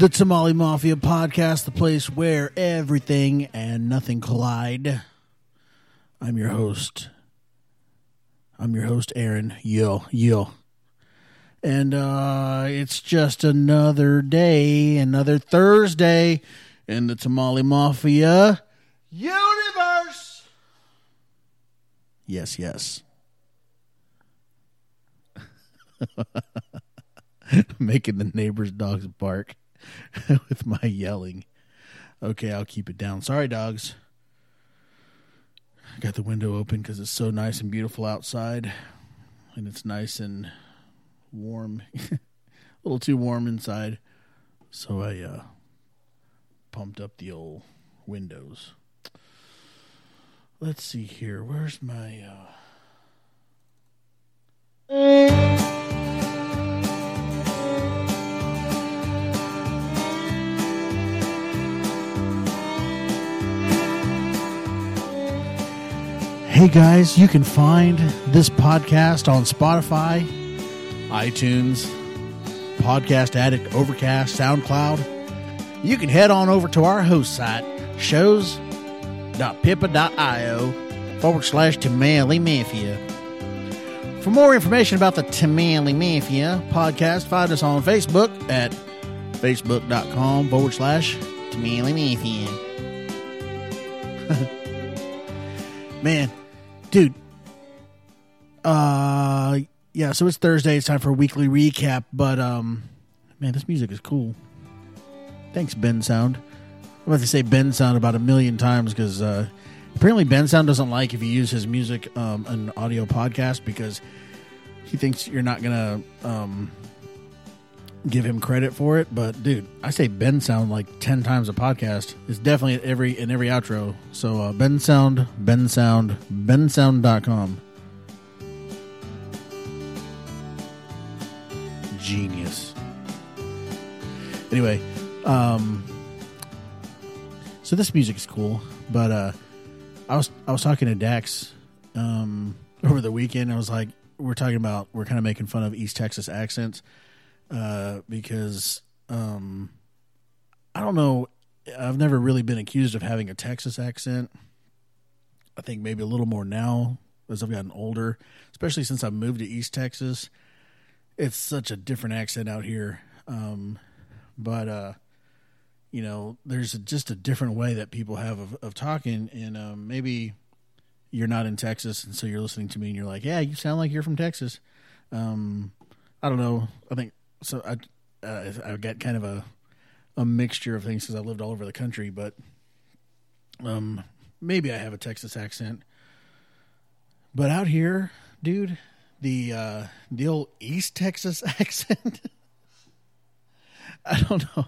the Tamale Mafia podcast, the place where everything and nothing collide. I'm your host. I'm your host, Aaron. Yo, yo. And uh, it's just another day, another Thursday in the Tamale Mafia universe. Yes, yes. Making the neighbor's dogs bark with my yelling. Okay, I'll keep it down. Sorry, dogs. I got the window open because it's so nice and beautiful outside, and it's nice and warm. a little too warm inside, so I uh, pumped up the old windows. Let's see here. Where's my uh Hey guys, you can find this podcast on Spotify, iTunes, Podcast Addict, Overcast, SoundCloud. You can head on over to our host site, shows.pippa.io forward slash Tamale Mafia. For more information about the Tamale Mafia podcast, find us on Facebook at facebook.com forward slash Tamale Mafia. Man, dude. Uh, yeah. So it's Thursday. It's time for a weekly recap. But um, man, this music is cool. Thanks, Ben Sound. I'm about to say Ben Sound about a million times because uh, apparently Ben Sound doesn't like if you use his music um an audio podcast because he thinks you're not gonna um give him credit for it. But dude, I say Ben Sound like ten times a podcast. It's definitely every in every outro. So uh, Ben Sound, Ben Sound, BenSound.com. Genius. Anyway, um, so this music is cool, but uh, I was I was talking to Dax um, over the weekend. I was like, we're talking about we're kind of making fun of East Texas accents uh, because um, I don't know. I've never really been accused of having a Texas accent. I think maybe a little more now as I've gotten older, especially since I moved to East Texas. It's such a different accent out here. Um, but uh, you know, there's just a different way that people have of, of talking, and um, maybe you're not in Texas, and so you're listening to me, and you're like, "Yeah, you sound like you're from Texas." Um, I don't know. I think so. I uh, I got kind of a a mixture of things because I lived all over the country, but um, maybe I have a Texas accent. But out here, dude, the uh, the old East Texas accent. I don't know.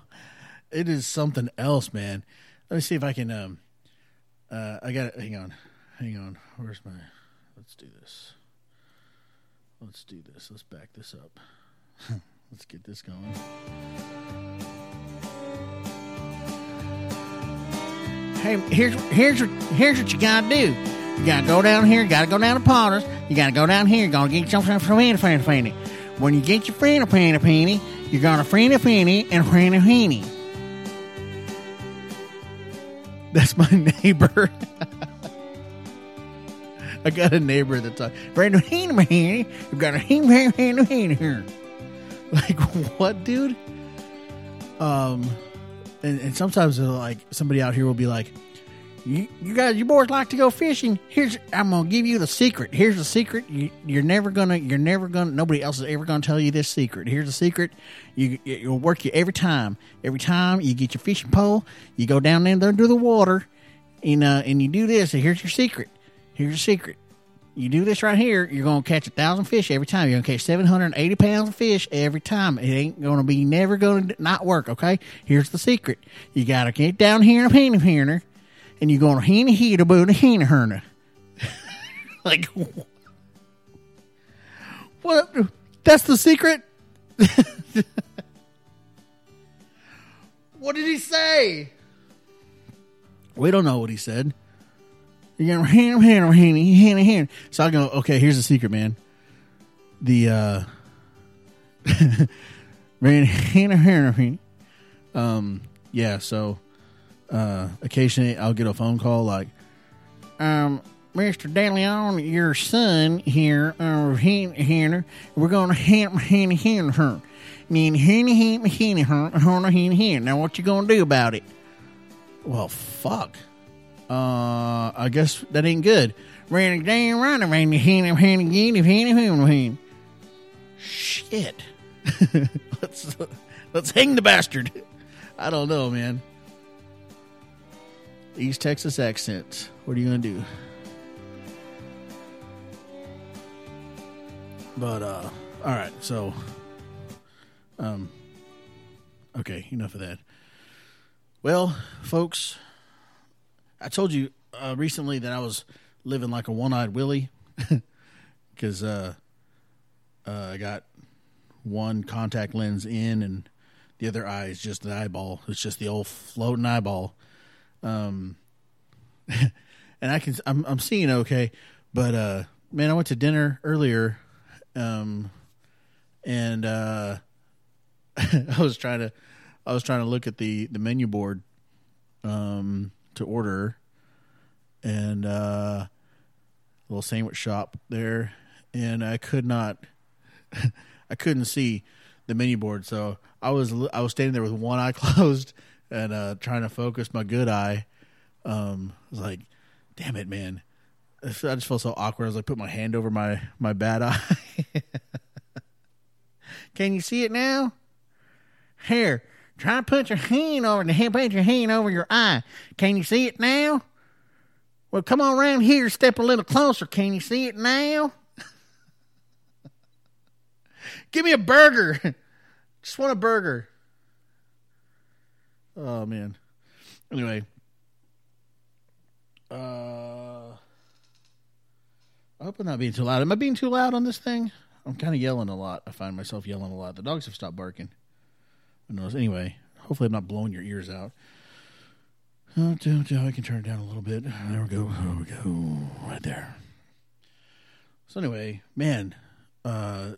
It is something else, man. Let me see if I can. Um, uh, I got it. Hang on, hang on. Where's my? Let's do this. Let's do this. Let's back this up. Let's get this going. Hey, here's here's what here's what you gotta do. You gotta go down here. Gotta go down to Potter's. You gotta go down here. Gonna get yourself some fanny fanny fanny. When you get your fanny fanny fanny, you're gonna fanny fanny and fanny fanny. That's my neighbor. I got a neighbor that's like, Brandon, I've got a here. Like, what, dude? Um, and, and sometimes like somebody out here will be like, you, guys, you boys like to go fishing. Here's, I'm gonna give you the secret. Here's the secret. You, you're never gonna, you're never gonna. Nobody else is ever gonna tell you this secret. Here's the secret. You, it'll work you every time. Every time you get your fishing pole, you go down in there under the water, and uh, and you do this. And here's your secret. Here's your secret. You do this right here, you're gonna catch a thousand fish every time. You're gonna catch seven hundred and eighty pounds of fish every time. It ain't gonna be never gonna not work. Okay, here's the secret. You gotta get down here in a penny herner, and you're gonna henny heat about a henny herner. like what? That's the secret. what did he say? We don't know what he said. You're going hand, hand, hand, hand, hand. So I go, okay, here's the secret, man. The uh, hand, hand, hand. Um, yeah. So uh, occasionally I'll get a phone call like, um, Mr. DeLeon, your son here, uh, we're going to hand, hand. Hand, hand, hand, hand her, hand, hand. Now what you going to do about it? Well, fuck. Uh, I guess that ain't good. Shit. let's let's hang the bastard. I don't know, man. East Texas accents. What are you gonna do? But uh, all right. So, um, okay, enough of that. Well, folks, I told you uh, recently that I was living like a one-eyed Willie because uh, uh, I got one contact lens in and the other eye is just the eyeball. It's just the old floating eyeball. Um, and I can I'm I'm seeing okay, but uh, man, I went to dinner earlier, um, and uh, I was trying to I was trying to look at the the menu board, um, to order, and uh, little sandwich shop there, and I could not, I couldn't see the menu board, so I was I was standing there with one eye closed and uh, trying to focus my good eye. Um, I was like, "Damn it, man!" I just felt so awkward. I was like, put my hand over my my bad eye. Can you see it now? Here, try to put your hand over the put your hand over your eye. Can you see it now? Well, come on around here, step a little closer. Can you see it now? Give me a burger. Just want a burger. Oh man. Anyway. Uh I hope I'm not being too loud. Am I being too loud on this thing? I'm kind of yelling a lot. I find myself yelling a lot. The dogs have stopped barking. Anyway, hopefully I'm not blowing your ears out. Oh, I can turn it down a little bit. There we go. There we go. Right there. So anyway, man, uh,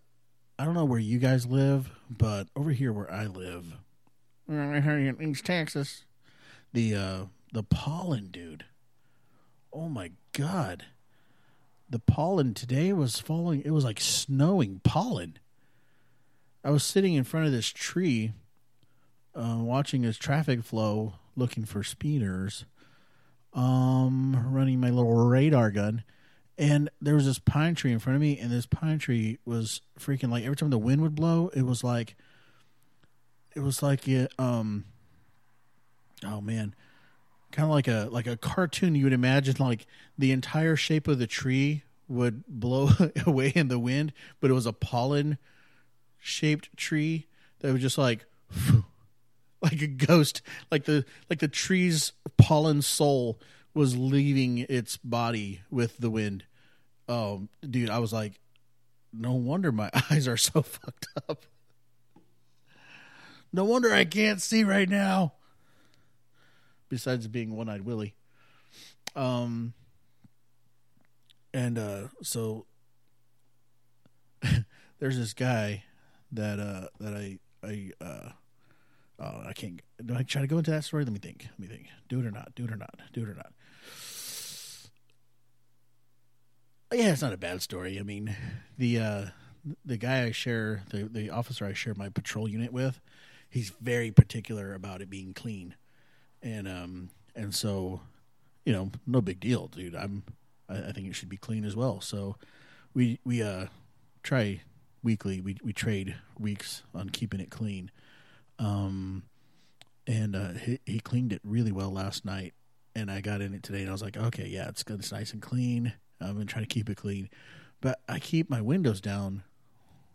I don't know where you guys live, but over here where I live, right here in East Texas, the uh, the pollen, dude. Oh my god, the pollen today was falling. It was like snowing pollen. I was sitting in front of this tree, uh, watching his traffic flow looking for speeders, um, running my little radar gun, and there was this pine tree in front of me, and this pine tree was freaking like every time the wind would blow, it was like, it was like it, um, oh man, kind of like a like a cartoon. You would imagine like the entire shape of the tree would blow away in the wind, but it was a pollen shaped tree that was just like. Phew, like a ghost, like the like the tree's pollen soul was leaving its body with the wind. Oh, dude, I was like, no wonder my eyes are so fucked up. No wonder I can't see right now. Besides being one-eyed Willie. Um and uh so there's this guy that uh that I I uh Oh, I can't. Do I try to go into that story? Let me think. Let me think. Do it or not? Do it or not? Do it or not? Yeah, it's not a bad story. I mean, the uh, the guy I share, the the officer I share my patrol unit with, he's very particular about it being clean, and um and so, you know, no big deal, dude. I'm I, I think it should be clean as well. So, we we uh try weekly. We we trade weeks on keeping it clean. Um, and uh, he, he cleaned it really well last night. And I got in it today, and I was like, okay, yeah, it's good. It's nice and clean. I'm gonna try to keep it clean, but I keep my windows down,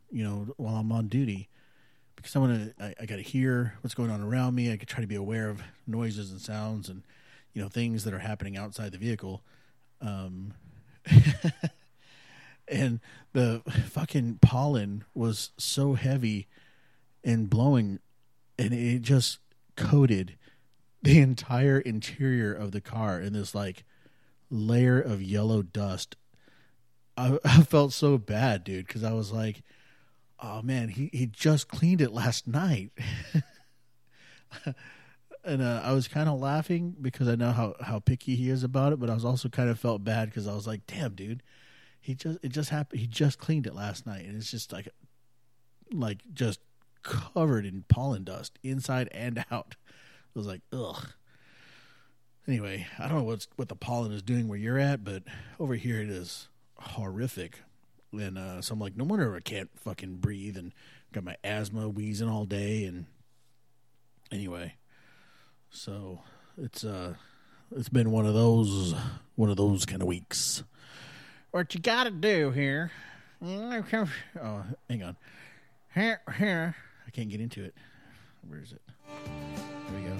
you know, while I'm on duty, because I want to. I, I got to hear what's going on around me. I could try to be aware of noises and sounds, and you know, things that are happening outside the vehicle. Um, and the fucking pollen was so heavy and blowing and it just coated the entire interior of the car in this like layer of yellow dust. I, I felt so bad, dude, because I was like, "Oh man, he he just cleaned it last night." and uh, I was kind of laughing because I know how how picky he is about it, but I was also kind of felt bad because I was like, "Damn, dude, he just it just happened. He just cleaned it last night, and it's just like, like just covered in pollen dust inside and out." I was like, "Ugh." Anyway, I don't know what's what the pollen is doing where you're at, but over here it is horrific. And uh, so I'm like, no wonder I can't fucking breathe and got my asthma wheezing all day. And anyway, so it's uh it's been one of those one of those kind of weeks. What you got to do here? Oh, hang on. Here, here. I can't get into it. Where is it? There we go.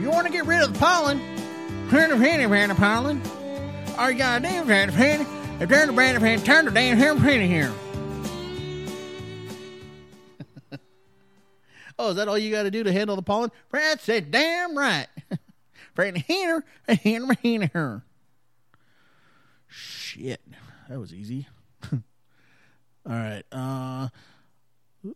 You want to get rid of the pollen? Turn the penny, penny pollen. All you gotta do is turn the penny. Turn the penny, penny, turn the damn hair penny here. oh, is that all you got to do to handle the pollen? That's it, damn right. Penny here, and here. Shit, that was easy. All right. Uh,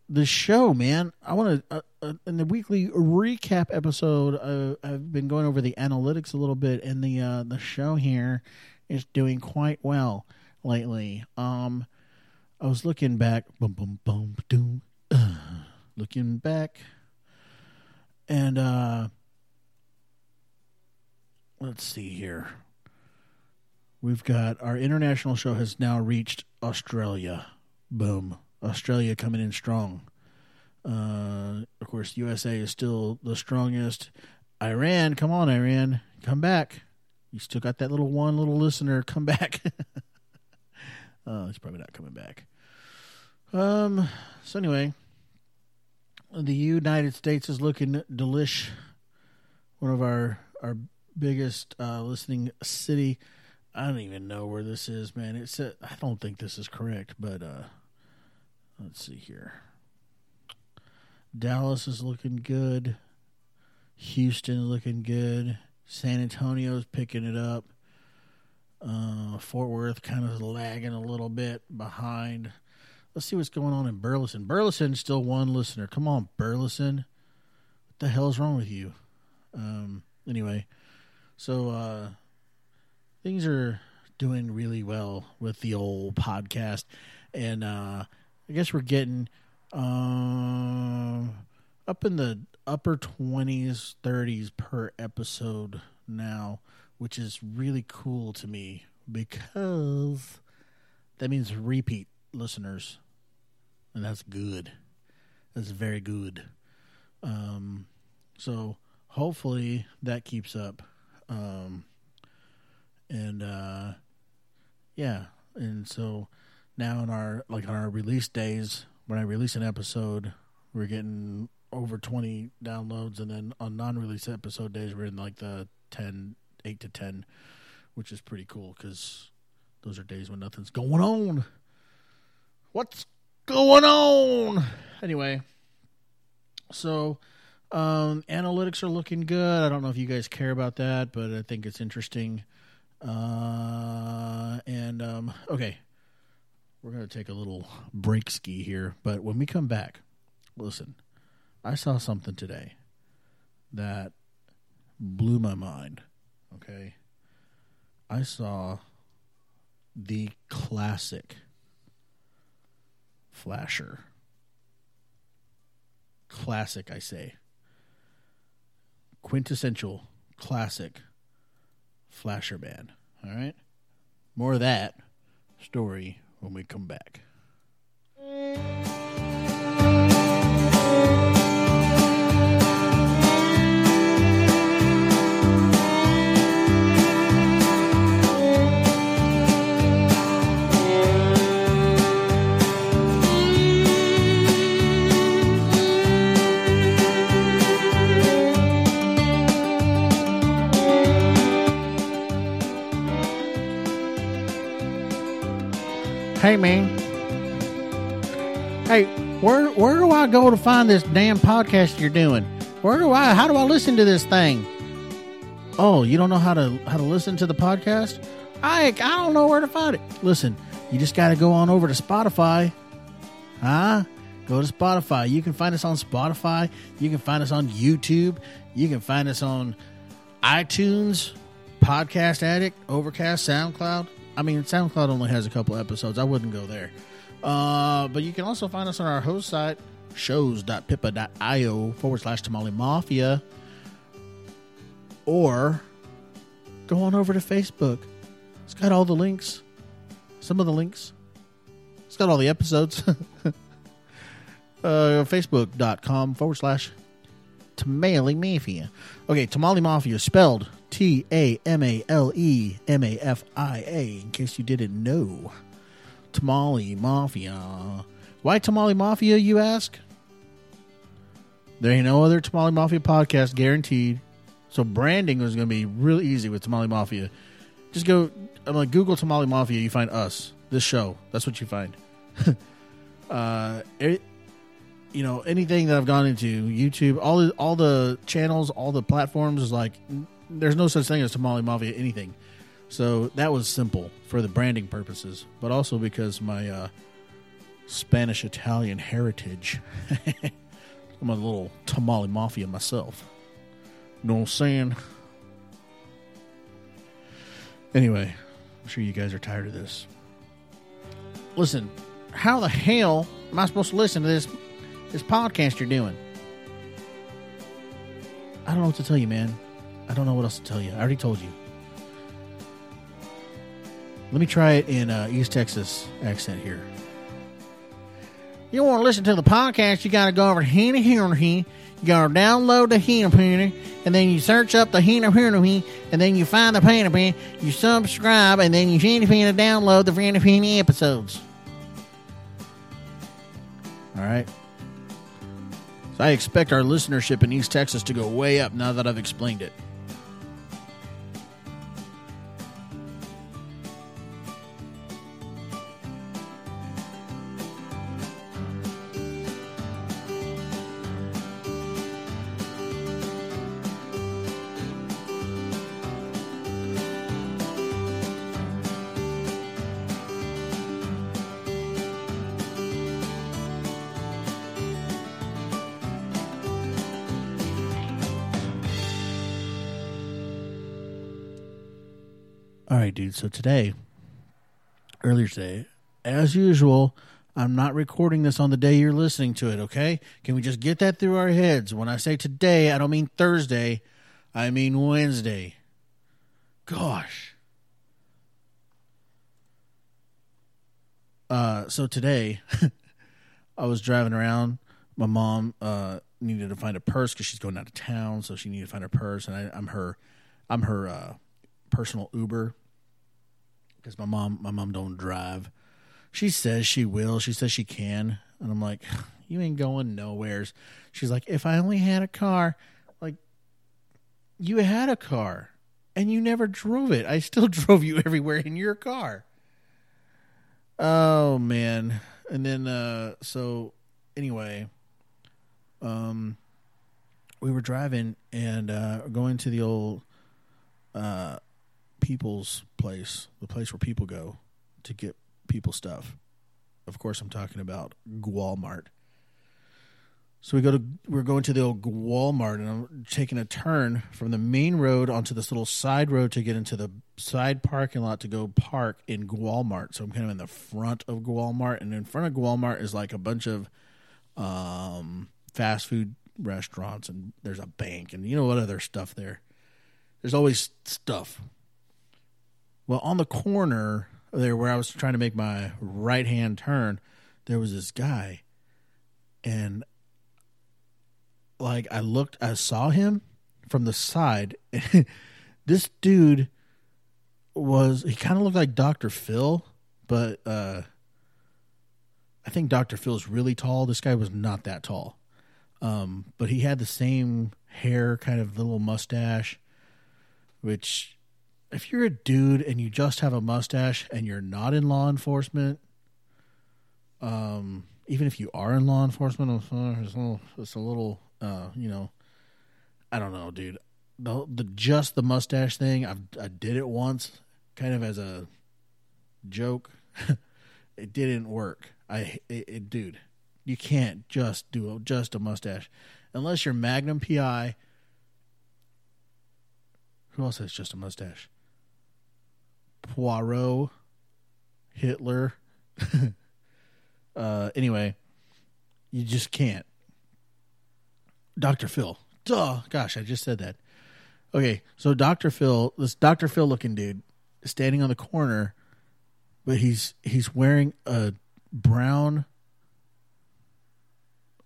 the show, man. I want to uh, uh, in the weekly recap episode. Uh, I've been going over the analytics a little bit, and the uh, the show here is doing quite well lately. Um, I was looking back, boom, boom, boom, doom, uh, looking back, and uh, let's see here. We've got our international show has now reached Australia. Boom. Australia coming in strong. Uh, of course, USA is still the strongest. Iran, come on, Iran, come back. You still got that little one little listener. Come back. uh, he's probably not coming back. Um. So anyway, the United States is looking delish. One of our our biggest uh, listening city. I don't even know where this is, man. It's a, I don't think this is correct, but uh, let's see here. Dallas is looking good. Houston looking good. San Antonio's picking it up. Uh, Fort Worth kind of lagging a little bit behind. Let's see what's going on in Burleson. Burleson still one listener. Come on, Burleson. What the hell is wrong with you? Um, anyway, so uh, things are doing really well with the old podcast, and uh, I guess we're getting uh, up in the upper 20s, 30s per episode now, which is really cool to me because that means repeat listeners. And that's good. That's very good. Um, so hopefully that keeps up. Um, and uh, yeah, and so now in our like on our release days, when I release an episode, we're getting over 20 downloads. And then on non-release episode days we're in like the 10 8 to 10 which is pretty cool cuz those are days when nothing's going on. What's going on? Anyway so um, analytics are looking good. I don't know if you guys care about that but i think it's interesting uh, and um, okay we're going to take a little break ski here but when we come back listen I saw something today that blew my mind. Okay. I saw the classic flasher. Classic, I say. Quintessential classic flasher band. All right. More of that story when we come back. Hey man. Hey, where where do I go to find this damn podcast you're doing? Where do I? How do I listen to this thing? Oh, you don't know how to how to listen to the podcast? I I don't know where to find it. Listen, you just got to go on over to Spotify. Huh? Go to Spotify. You can find us on Spotify. You can find us on YouTube. You can find us on iTunes, Podcast Addict, Overcast, SoundCloud. I mean, SoundCloud only has a couple episodes. I wouldn't go there. Uh, but you can also find us on our host site, shows.pippa.io forward slash tamale mafia. Or go on over to Facebook. It's got all the links. Some of the links. It's got all the episodes. uh, Facebook.com forward slash Tamale Mafia. Okay, Tamale Mafia spelled T A M A L E M A F I A, in case you didn't know. Tamale Mafia. Why Tamale Mafia, you ask? There ain't no other Tamale Mafia podcast guaranteed. So branding was going to be real easy with Tamale Mafia. Just go, I'm like Google Tamale Mafia. You find us, this show. That's what you find. uh, it, you know, anything that I've gone into YouTube, all the all the channels, all the platforms is like, there's no such thing as Tamale Mafia anything. So that was simple for the branding purposes, but also because my uh, Spanish Italian heritage. I'm a little tamale mafia myself. You know what I'm saying? Anyway, I'm sure you guys are tired of this. Listen, how the hell am I supposed to listen to this this podcast you're doing? I don't know what to tell you, man. I don't know what else to tell you. I already told you. Let me try it in uh, East Texas accent here. You want to listen to the podcast, you got to go over to Hina Hina You got to download the Hina Hina, and then you search up the Hina Hina and then you find the Hina Hina, you subscribe, and then you Hina Hina download the Hina Hina episodes. All right. So I expect our listenership in East Texas to go way up now that I've explained it. So today, earlier today, as usual, I'm not recording this on the day you're listening to it, okay? Can we just get that through our heads? When I say today, I don't mean Thursday, I mean Wednesday. Gosh. Uh, so today, I was driving around. My mom uh, needed to find a purse because she's going out of town, so she needed to find her purse, and I, I'm her, I'm her uh, personal Uber because my mom my mom don't drive. She says she will. She says she can, and I'm like, you ain't going nowheres. She's like, if I only had a car, like you had a car and you never drove it. I still drove you everywhere in your car. Oh man. And then uh so anyway, um we were driving and uh going to the old uh people's place, the place where people go to get people stuff. Of course, I'm talking about Walmart. So we go to we're going to the old Walmart, and I'm taking a turn from the main road onto this little side road to get into the side parking lot to go park in Walmart. So I'm kind of in the front of Walmart, and in front of Walmart is like a bunch of um, fast food restaurants, and there's a bank, and you know what other stuff there. There's always stuff well, on the corner there where I was trying to make my right hand turn, there was this guy. And like I looked, I saw him from the side. this dude was, he kind of looked like Dr. Phil, but uh, I think Dr. Phil's really tall. This guy was not that tall. Um, but he had the same hair, kind of little mustache, which if you're a dude and you just have a mustache and you're not in law enforcement, um, even if you are in law enforcement, it's a little, it's a little uh, you know, I don't know, dude. The the just the mustache thing. I I did it once, kind of as a joke. it didn't work. I it, it, dude, you can't just do a, just a mustache unless you're Magnum PI. Who else has just a mustache? Poirot, Hitler. uh, anyway, you just can't. Dr. Phil. Duh. Gosh, I just said that. Okay, so Dr. Phil, this Dr. Phil looking dude, standing on the corner, but he's he's wearing a brown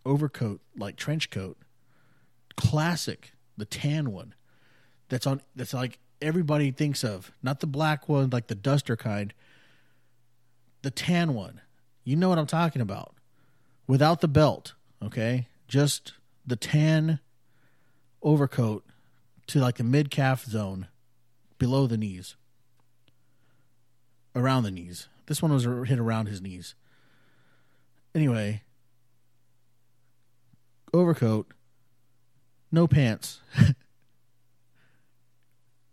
overcoat, like trench coat, classic, the tan one. That's on. That's like everybody thinks of, not the black one, like the duster kind. The tan one. You know what I'm talking about. Without the belt, okay? Just the tan overcoat to like the mid calf zone below the knees. Around the knees. This one was hit around his knees. Anyway, overcoat, no pants,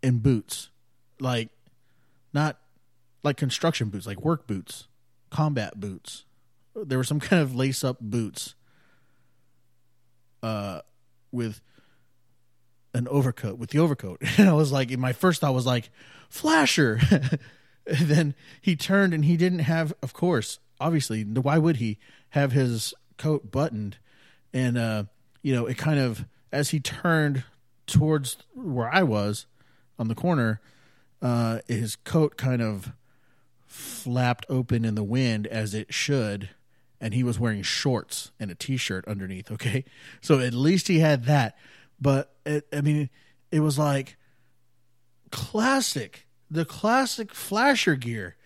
and boots. Like, not like construction boots, like work boots, combat boots. There were some kind of lace up boots uh, with an overcoat, with the overcoat. And I was like, my first thought was like, Flasher. then he turned and he didn't have, of course, obviously, why would he have his coat buttoned? And, uh, you know, it kind of, as he turned towards where I was on the corner, uh, his coat kind of flapped open in the wind as it should and he was wearing shorts and a t-shirt underneath okay? So at least he had that. But it, i mean it was like classic the classic flasher gear.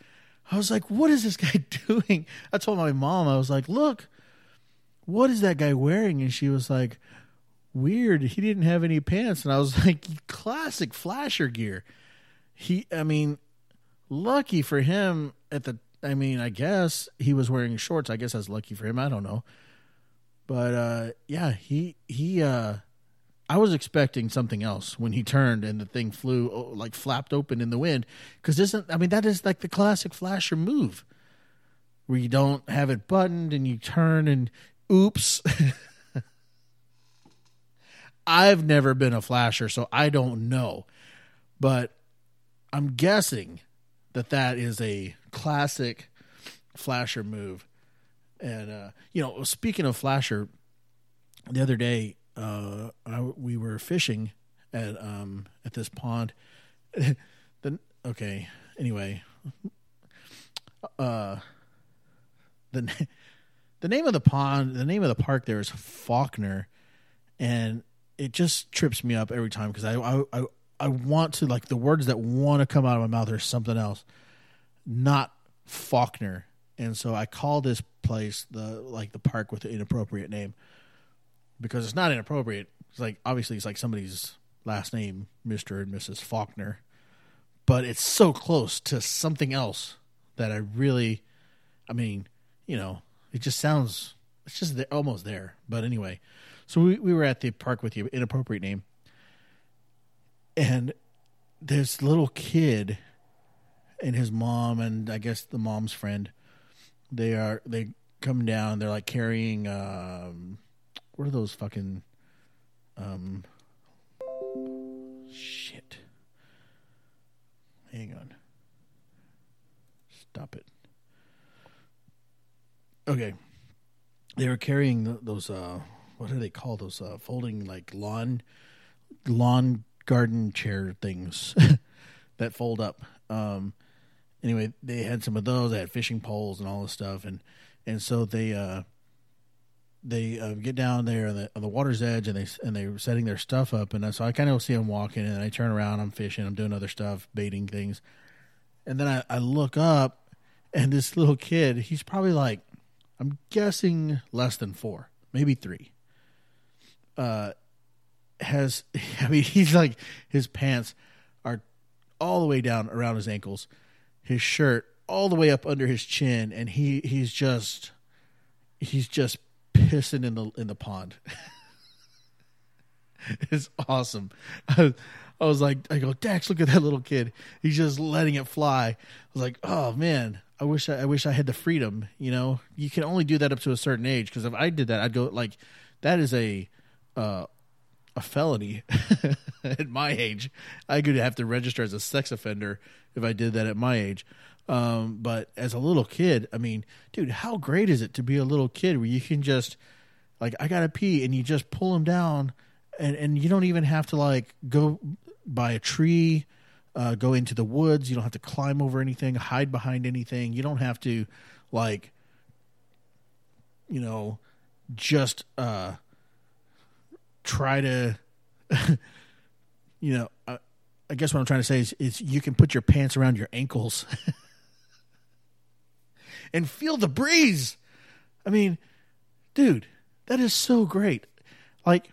I was like what is this guy doing? I told my mom i was like look what is that guy wearing? And she was like weird he didn't have any pants and i was like classic flasher gear he i mean lucky for him at the I mean, I guess he was wearing shorts. I guess that's lucky for him. I don't know. But uh yeah, he he uh I was expecting something else when he turned and the thing flew oh, like flapped open in the wind cuz isn't I mean that is like the classic flasher move where you don't have it buttoned and you turn and oops. I've never been a flasher so I don't know. But I'm guessing that that is a classic flasher move. And uh, you know, speaking of flasher, the other day uh, I, we were fishing at um, at this pond. then okay, anyway, uh, the the name of the pond, the name of the park there is Faulkner, and it just trips me up every time because I, I I I want to like the words that want to come out of my mouth are something else, not Faulkner. And so I call this place the like the park with the inappropriate name because it's not inappropriate. It's like obviously it's like somebody's last name, Mister and Mrs. Faulkner, but it's so close to something else that I really, I mean, you know, it just sounds it's just almost there. But anyway, so we we were at the park with you, inappropriate name, and this little kid and his mom and I guess the mom's friend, they are they come down. They're like carrying um, what are those fucking um shit. Hang on. Stop it. Okay. They were carrying those uh what do they call those uh folding like lawn lawn garden chair things that fold up. Um, anyway, they had some of those. They had fishing poles and all this stuff, and and so they uh, they uh, get down there on the, on the water's edge, and they and they were setting their stuff up, and so I kind of see them walking, and I turn around, I'm fishing, I'm doing other stuff, baiting things, and then I, I look up, and this little kid, he's probably like, I'm guessing less than four, maybe three. Uh, has I mean he's like his pants are all the way down around his ankles, his shirt all the way up under his chin, and he he's just he's just pissing in the in the pond. it's awesome. I, I was like, I go, Dax, look at that little kid. He's just letting it fly. I was like, oh man, I wish I, I wish I had the freedom. You know, you can only do that up to a certain age. Because if I did that, I'd go like, that is a uh, a felony at my age. I could have to register as a sex offender if I did that at my age. Um, but as a little kid, I mean, dude, how great is it to be a little kid where you can just like I gotta pee and you just pull them down and and you don't even have to like go by a tree, uh, go into the woods. You don't have to climb over anything, hide behind anything. You don't have to like, you know, just uh, try to, you know. Uh, I guess what I'm trying to say is, is you can put your pants around your ankles and feel the breeze. I mean, dude, that is so great. Like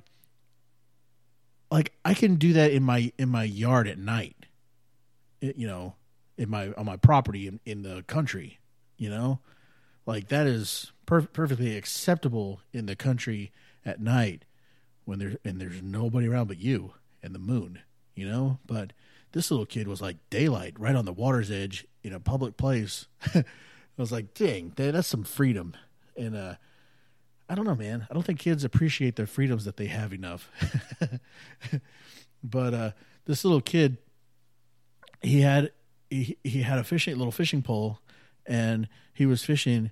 like I can do that in my in my yard at night. It, you know, in my on my property in, in the country, you know? Like that is per- perfectly acceptable in the country at night when there's and there's nobody around but you and the moon, you know? But this little kid was like daylight right on the water's edge in a public place. I was like, dang, that's some freedom. And uh I don't know, man. I don't think kids appreciate their freedoms that they have enough. but uh, this little kid, he had he, he had a fishing little fishing pole, and he was fishing,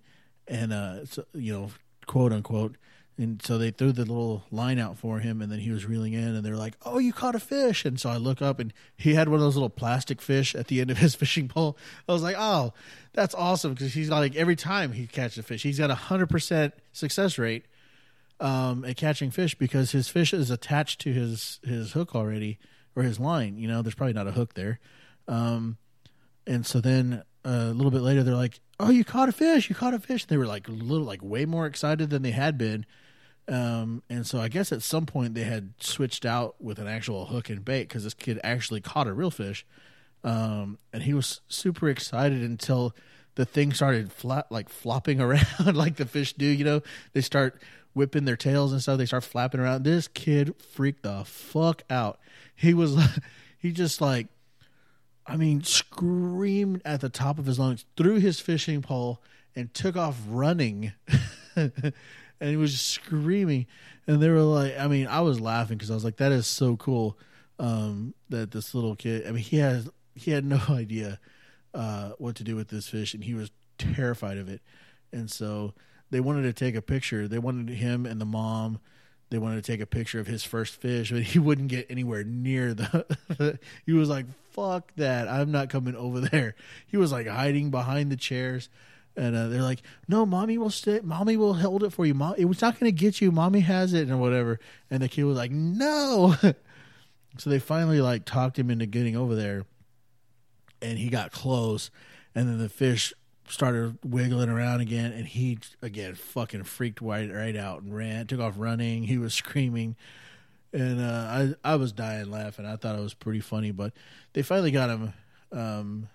and uh, you know, quote unquote, and so they threw the little line out for him, and then he was reeling in, and they're like, "Oh, you caught a fish!" And so I look up, and he had one of those little plastic fish at the end of his fishing pole. I was like, "Oh, that's awesome!" Because he's like every time he catches a fish, he's got a hundred percent success rate um, at catching fish because his fish is attached to his his hook already or his line. You know, there's probably not a hook there. Um, and so then uh, a little bit later, they're like, "Oh, you caught a fish! You caught a fish!" And they were like little like way more excited than they had been um, and so I guess at some point they had switched out with an actual hook and bait because this kid actually caught a real fish. Um, and he was super excited until the thing started flat, like flopping around like the fish do. You know, they start whipping their tails and stuff. They start flapping around. This kid freaked the fuck out. He was, he just like, I mean, screamed at the top of his lungs, threw his fishing pole, and took off running. and he was just screaming. And they were like, I mean, I was laughing because I was like, that is so cool um, that this little kid. I mean, he has he had no idea uh, what to do with this fish, and he was terrified of it. And so they wanted to take a picture. They wanted him and the mom. They wanted to take a picture of his first fish, but he wouldn't get anywhere near the. he was like, "Fuck that! I'm not coming over there." He was like hiding behind the chairs and uh, they're like, "No, mommy will stay. Mommy will hold it for you. Mom, it was not going to get you. Mommy has it, and whatever." And the kid was like, "No." so they finally like talked him into getting over there, and he got close, and then the fish started wiggling around again, and he again fucking freaked right right out and ran, took off running. He was screaming. And uh, I I was dying laughing. I thought it was pretty funny, but they finally got him um,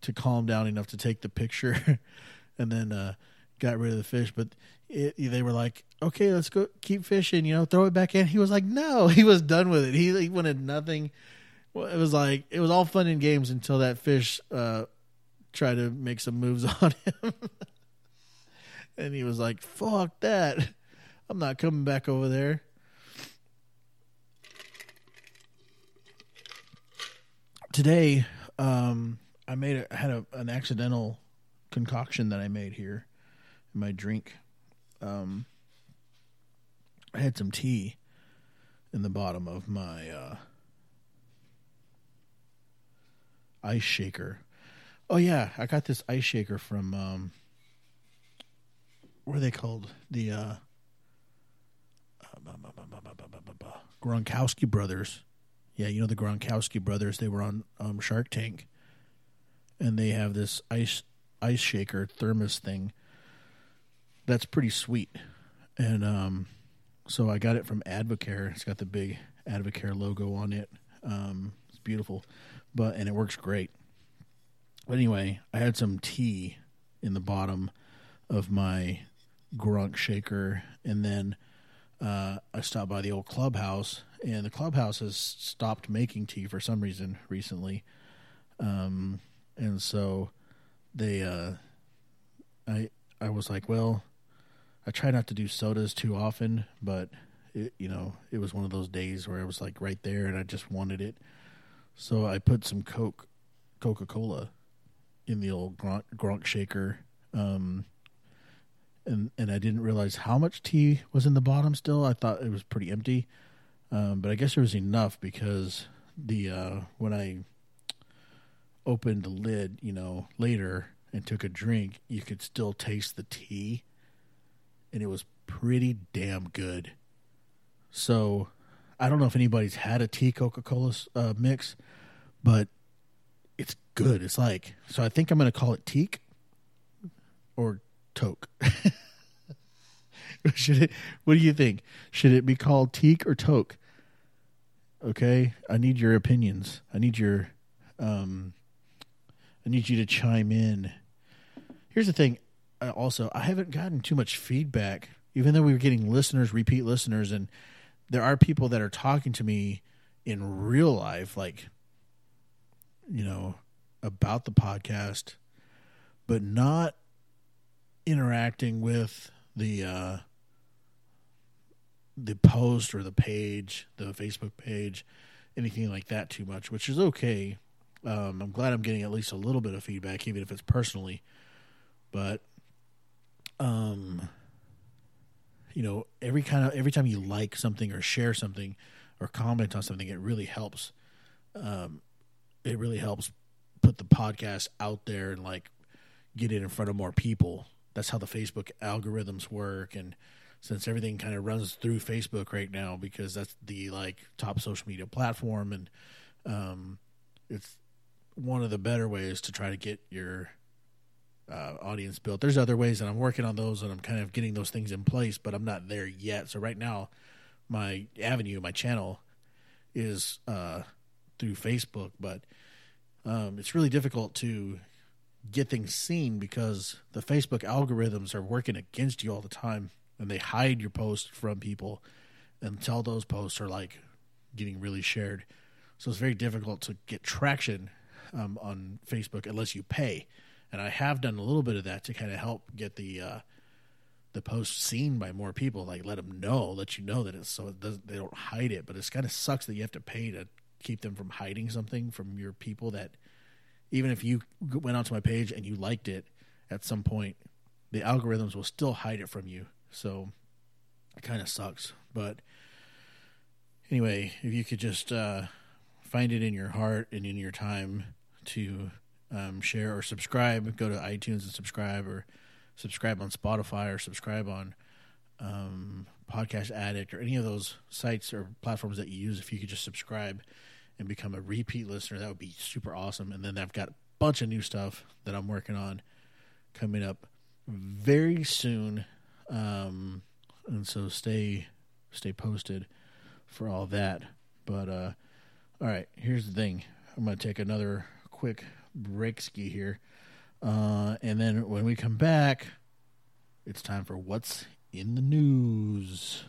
to calm down enough to take the picture and then uh, got rid of the fish. But it, they were like, "Okay, let's go keep fishing." You know, throw it back in. He was like, "No," he was done with it. He, he wanted nothing. Well, it was like it was all fun and games until that fish uh, tried to make some moves on him, and he was like, "Fuck that! I'm not coming back over there." Today, um, I made a, had a, an accidental concoction that I made here in my drink. Um, I had some tea in the bottom of my uh, ice shaker. Oh yeah, I got this ice shaker from um, what are they called? The uh, Gronkowski brothers. Yeah, you know the Gronkowski brothers. They were on um, Shark Tank, and they have this ice ice shaker thermos thing. That's pretty sweet. And um, so I got it from Advocare. It's got the big Advocare logo on it. Um, it's beautiful, but and it works great. But anyway, I had some tea in the bottom of my Gronk shaker, and then uh, I stopped by the old clubhouse and the clubhouse has stopped making tea for some reason recently. Um, and so they, uh, I, I was like, well, I try not to do sodas too often, but it, you know, it was one of those days where I was like right there and I just wanted it. So I put some Coke, Coca Cola, in the old Gronk, Gronk shaker. Um, and and I didn't realize how much tea was in the bottom. Still, I thought it was pretty empty, um, but I guess there was enough because the uh, when I opened the lid, you know, later and took a drink, you could still taste the tea, and it was pretty damn good. So, I don't know if anybody's had a tea Coca Cola uh, mix, but it's good. It's like so. I think I'm going to call it teak or toke. Should it? What do you think? Should it be called teak or toke? Okay, I need your opinions. I need your, um, I need you to chime in. Here's the thing. Also, I haven't gotten too much feedback, even though we were getting listeners, repeat listeners, and there are people that are talking to me in real life, like, you know, about the podcast, but not interacting with the uh, the post or the page, the Facebook page, anything like that too much, which is okay. Um, I'm glad I'm getting at least a little bit of feedback, even if it's personally. But, um, you know, every kind of every time you like something or share something or comment on something, it really helps. Um, it really helps put the podcast out there and like get it in front of more people. That's how the Facebook algorithms work and since everything kind of runs through Facebook right now because that's the like top social media platform and um, it's one of the better ways to try to get your uh, audience built. There's other ways and I'm working on those and I'm kind of getting those things in place, but I'm not there yet. So right now, my avenue, my channel is uh, through Facebook, but um, it's really difficult to get things seen because the Facebook algorithms are working against you all the time and they hide your posts from people until those posts are like getting really shared. So it's very difficult to get traction um, on Facebook unless you pay. And I have done a little bit of that to kind of help get the uh, the post seen by more people. Like let them know, let you know that it's so it they don't hide it. But it's kind of sucks that you have to pay to keep them from hiding something from your people. That even if you went onto my page and you liked it at some point, the algorithms will still hide it from you so it kind of sucks. But anyway, if you could just uh, find it in your heart and in your time to um, share or subscribe, go to iTunes and subscribe, or subscribe on Spotify, or subscribe on um, Podcast Addict, or any of those sites or platforms that you use. If you could just subscribe and become a repeat listener, that would be super awesome. And then I've got a bunch of new stuff that I'm working on coming up very soon. Um, and so stay stay posted for all that. But uh, all right, here's the thing. I'm going to take another quick break ski here. Uh, and then when we come back, it's time for what's in the news.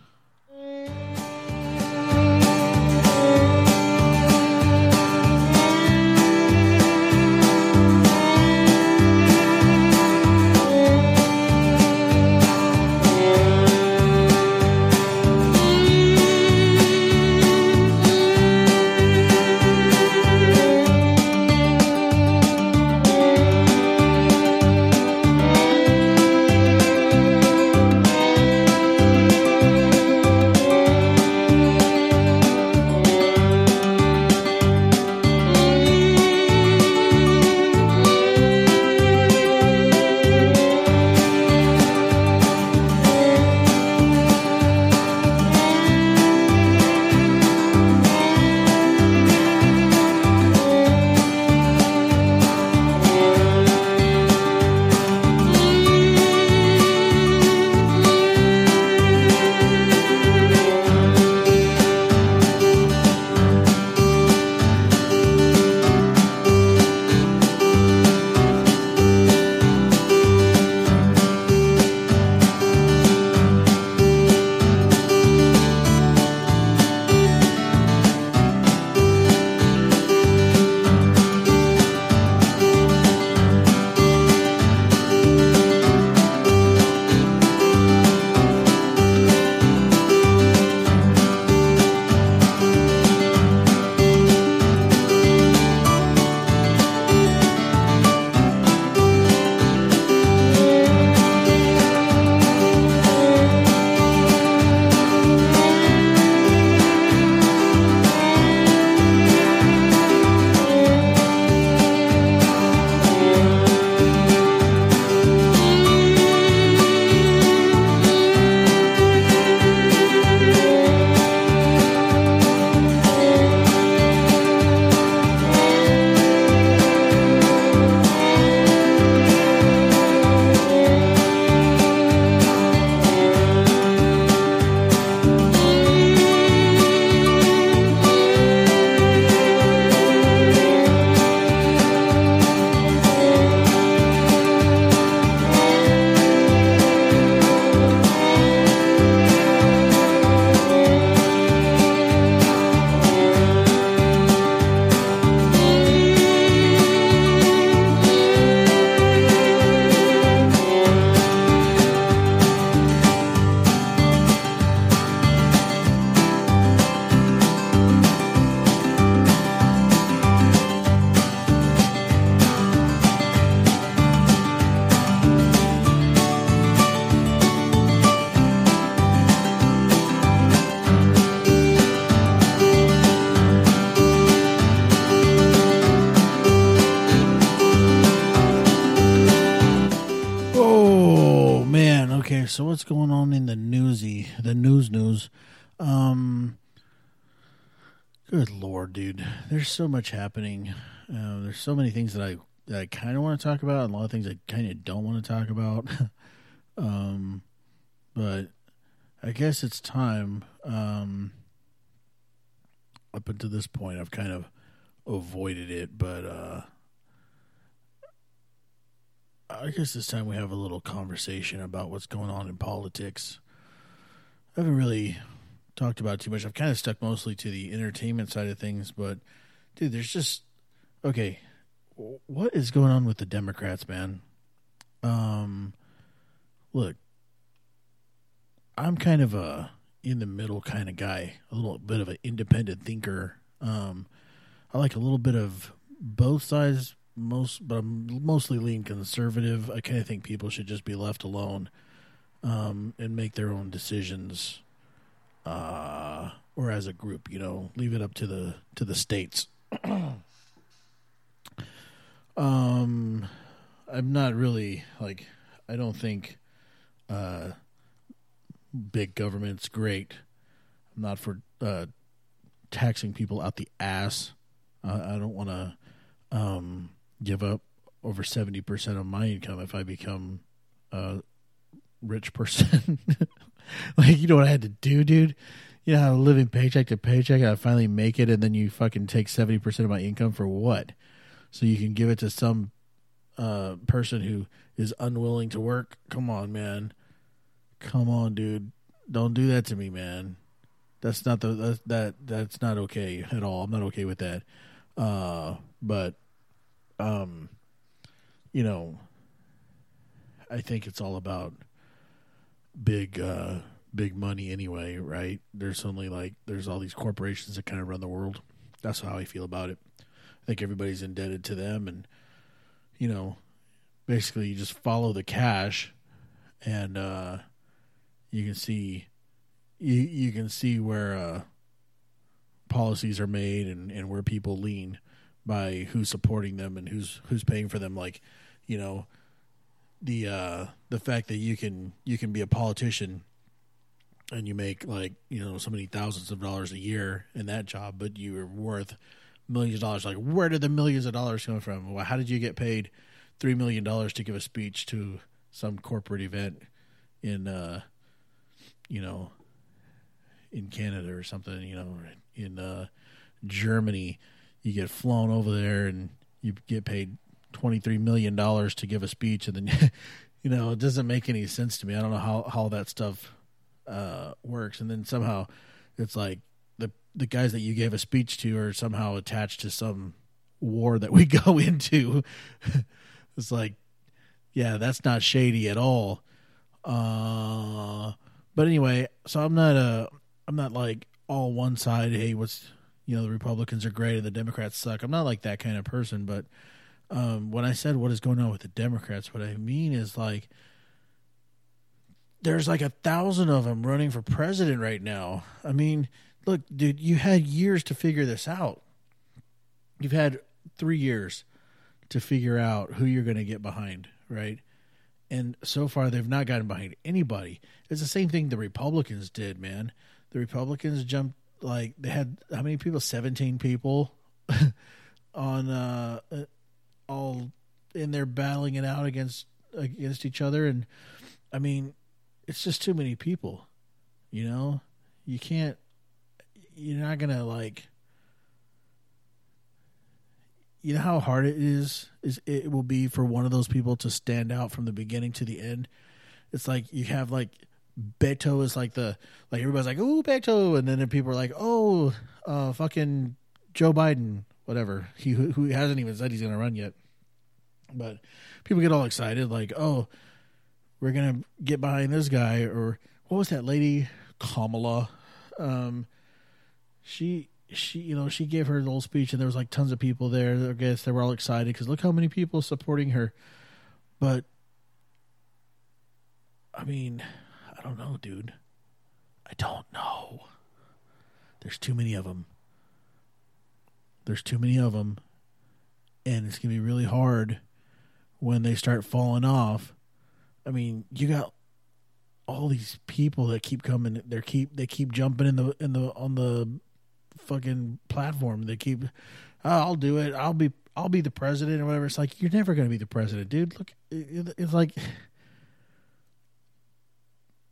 So much happening. Uh, there's so many things that I that I kind of want to talk about, and a lot of things I kind of don't want to talk about. um, but I guess it's time. Um, up until this point, I've kind of avoided it, but uh, I guess this time we have a little conversation about what's going on in politics. I haven't really talked about too much. I've kind of stuck mostly to the entertainment side of things, but dude, there's just okay. What is going on with the Democrats, man? Um, look, I'm kind of a in the middle kind of guy, a little bit of an independent thinker. Um, I like a little bit of both sides, most, but I'm mostly lean conservative. I kind of think people should just be left alone um, and make their own decisions, uh, or as a group, you know, leave it up to the to the states. um, I'm not really like I don't think uh, big government's great. I'm not for uh, taxing people out the ass. Uh, I don't want to um, give up over 70% of my income if I become a rich person. like, you know what I had to do, dude? You know how living paycheck to paycheck, I finally make it, and then you fucking take 70% of my income for what? So you can give it to some uh, person who is unwilling to work? Come on, man. Come on, dude. Don't do that to me, man. That's not the that, that that's not okay at all. I'm not okay with that. Uh, but um, you know, I think it's all about big uh big money anyway, right? There's only like there's all these corporations that kind of run the world. That's how I feel about it. I think everybody's indebted to them and you know, basically you just follow the cash and uh you can see you you can see where uh policies are made and, and where people lean by who's supporting them and who's who's paying for them like you know the uh the fact that you can you can be a politician and you make like you know so many thousands of dollars a year in that job but you're worth millions of dollars. Like where did the millions of dollars come from? Well, how did you get paid three million dollars to give a speech to some corporate event in uh you know in Canada or something, you know, in uh, Germany, you get flown over there and you get paid twenty three million dollars to give a speech, and then you know it doesn't make any sense to me. I don't know how how that stuff uh, works, and then somehow it's like the the guys that you gave a speech to are somehow attached to some war that we go into. it's like, yeah, that's not shady at all. Uh, but anyway, so I'm not a I'm not like all one side. Hey, what's you know the Republicans are great and the Democrats suck. I'm not like that kind of person. But um, when I said what is going on with the Democrats, what I mean is like there's like a thousand of them running for president right now. I mean, look, dude, you had years to figure this out. You've had three years to figure out who you're going to get behind, right? And so far, they've not gotten behind anybody. It's the same thing the Republicans did, man. The Republicans jumped like they had how many people? Seventeen people on uh, all in there battling it out against against each other, and I mean, it's just too many people. You know, you can't. You're not gonna like. You know how hard it is is it will be for one of those people to stand out from the beginning to the end. It's like you have like Beto is like the like everybody's like oh Beto, and then people are like oh uh fucking Joe Biden, whatever. He who, hasn't even said he's gonna run yet, but people get all excited like oh we're gonna get behind this guy or what was that lady Kamala? Um, she she you know she gave her little speech and there was like tons of people there. I guess they were all excited because look how many people supporting her. But I mean, I don't know, dude. I don't know. There's too many of them. There's too many of them, and it's gonna be really hard when they start falling off. I mean, you got all these people that keep coming. They keep they keep jumping in the in the on the fucking platform. They keep, oh, I'll do it. I'll be I'll be the president or whatever. It's like you're never going to be the president, dude. Look, it's like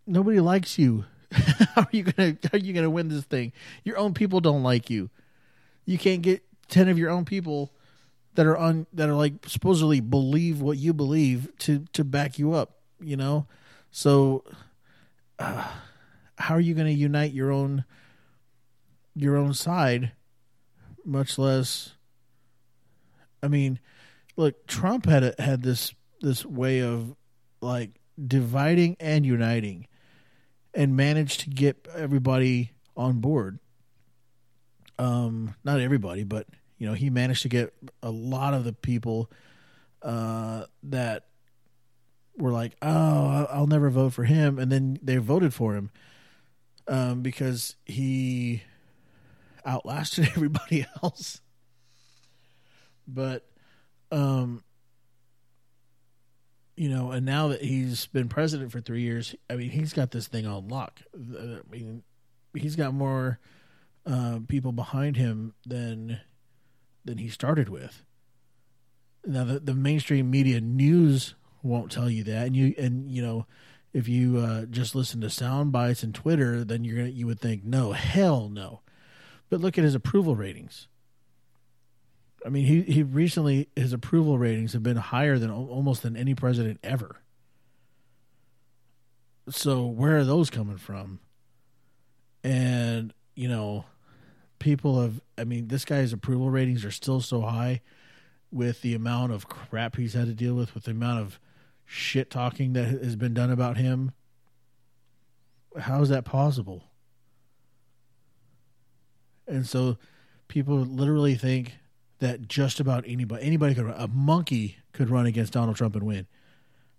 nobody likes you. how are you gonna how are you gonna win this thing? Your own people don't like you. You can't get ten of your own people that are on that are like supposedly believe what you believe to to back you up. You know, so uh, how are you going to unite your own your own side? Much less. I mean, look, Trump had a, had this this way of like dividing and uniting and managed to get everybody on board. Um, not everybody, but you know, he managed to get a lot of the people uh, that were like, "Oh, I'll never vote for him," and then they voted for him um, because he outlasted everybody else. But, um, you know, and now that he's been president for three years, I mean, he's got this thing on lock. I mean, he's got more uh, people behind him than than he started with. Now, the, the mainstream media news won't tell you that, and you and you know, if you uh, just listen to sound bites and Twitter, then you're gonna you would think no, hell no. But look at his approval ratings. I mean, he he recently his approval ratings have been higher than almost than any president ever. So where are those coming from? And you know, people have. I mean, this guy's approval ratings are still so high with the amount of crap he's had to deal with, with the amount of shit talking that has been done about him. How is that possible? And so people literally think that just about anybody anybody could. A monkey could run against Donald Trump and win.